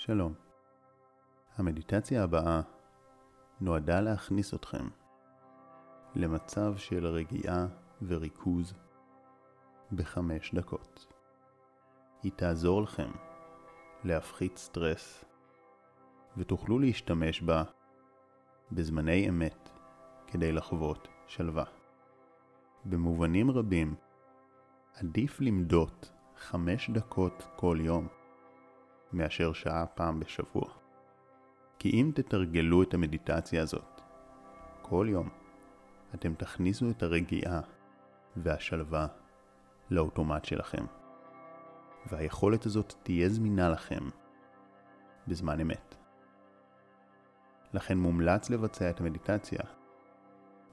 שלום. המדיטציה הבאה נועדה להכניס אתכם למצב של רגיעה וריכוז בחמש דקות. היא תעזור לכם להפחית סטרס ותוכלו להשתמש בה בזמני אמת כדי לחוות שלווה. במובנים רבים עדיף למדות חמש דקות כל יום מאשר שעה פעם בשבוע. כי אם תתרגלו את המדיטציה הזאת כל יום, אתם תכניסו את הרגיעה והשלווה לאוטומט שלכם. והיכולת הזאת תהיה זמינה לכם בזמן אמת. לכן מומלץ לבצע את המדיטציה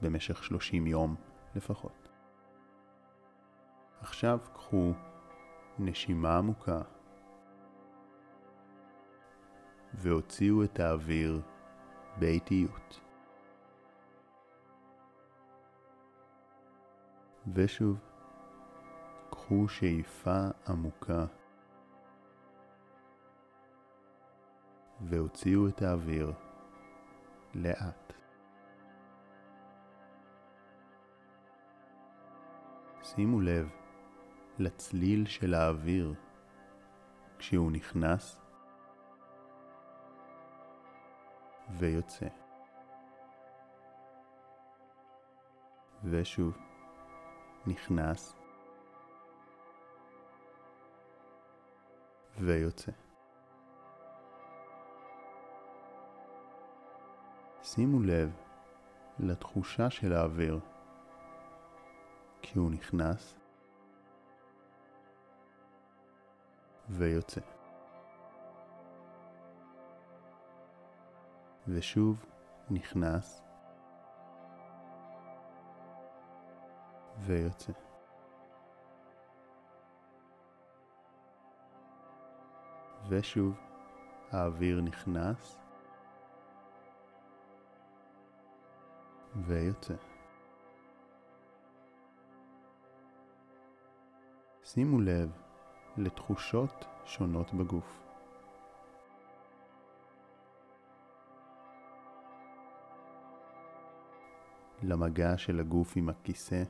במשך 30 יום לפחות. עכשיו קחו נשימה עמוקה והוציאו את האוויר באיטיות. ושוב, קחו שאיפה עמוקה והוציאו את האוויר לאט. שימו לב לצליל של האוויר כשהוא נכנס ויוצא. ושוב, נכנס ויוצא. שימו לב לתחושה של האוויר כי הוא נכנס ויוצא. ושוב נכנס ויוצא. ושוב האוויר נכנס ויוצא. שימו לב לתחושות שונות בגוף. למגע של הגוף עם הכיסא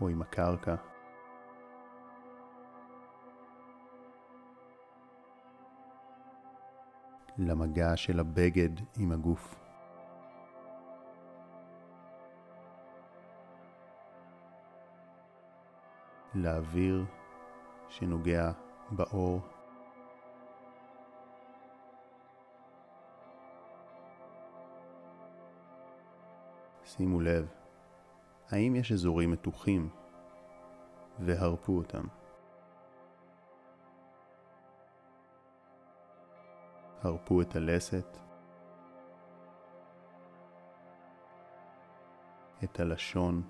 או עם הקרקע. למגע של הבגד עם הגוף. לאוויר שנוגע באור. שימו לב, האם יש אזורים מתוחים והרפו אותם. הרפו את הלסת, את הלשון,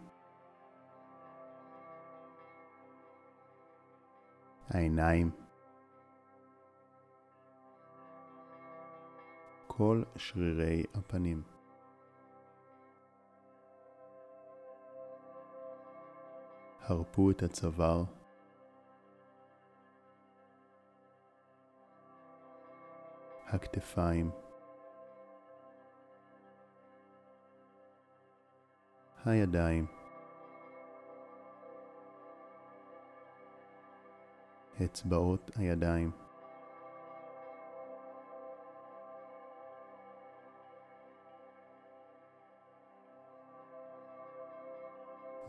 העיניים, כל שרירי הפנים. הרפו את הצוואר, הכתפיים, הידיים, אצבעות הידיים.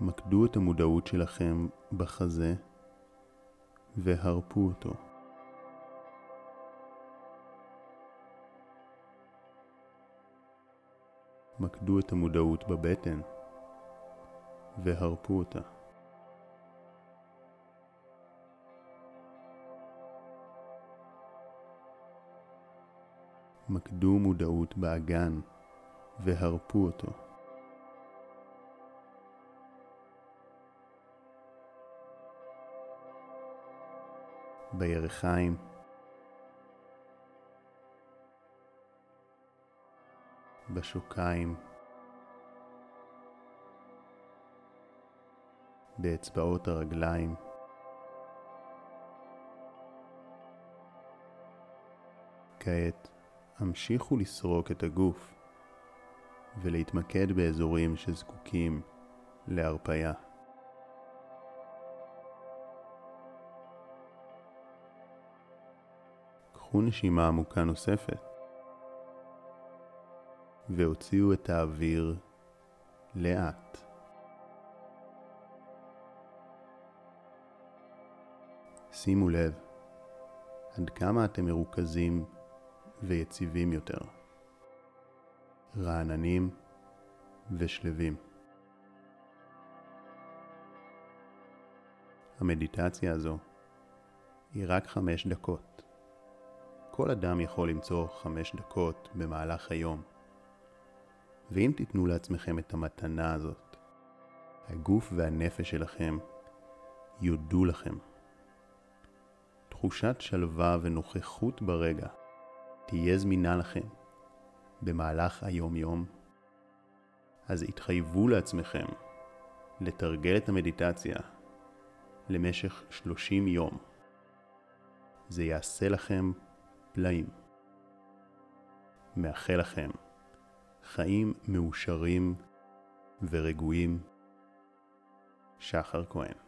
מקדו את המודעות שלכם בחזה והרפו אותו. מקדו את המודעות בבטן והרפו אותה. מקדו מודעות באגן והרפו אותו. בירכיים, בשוקיים, באצבעות הרגליים, וכעת המשיכו לסרוק את הגוף ולהתמקד באזורים שזקוקים להרפייה. קחו נשימה עמוקה נוספת והוציאו את האוויר לאט. שימו לב עד כמה אתם מרוכזים ויציבים יותר, רעננים ושלווים. המדיטציה הזו היא רק חמש דקות. כל אדם יכול למצוא חמש דקות במהלך היום. ואם תיתנו לעצמכם את המתנה הזאת, הגוף והנפש שלכם יודו לכם. תחושת שלווה ונוכחות ברגע תהיה זמינה לכם במהלך היום-יום. אז התחייבו לעצמכם לתרגל את המדיטציה למשך 30 יום. זה יעשה לכם פלאים. מאחל לכם חיים מאושרים ורגועים. שחר כהן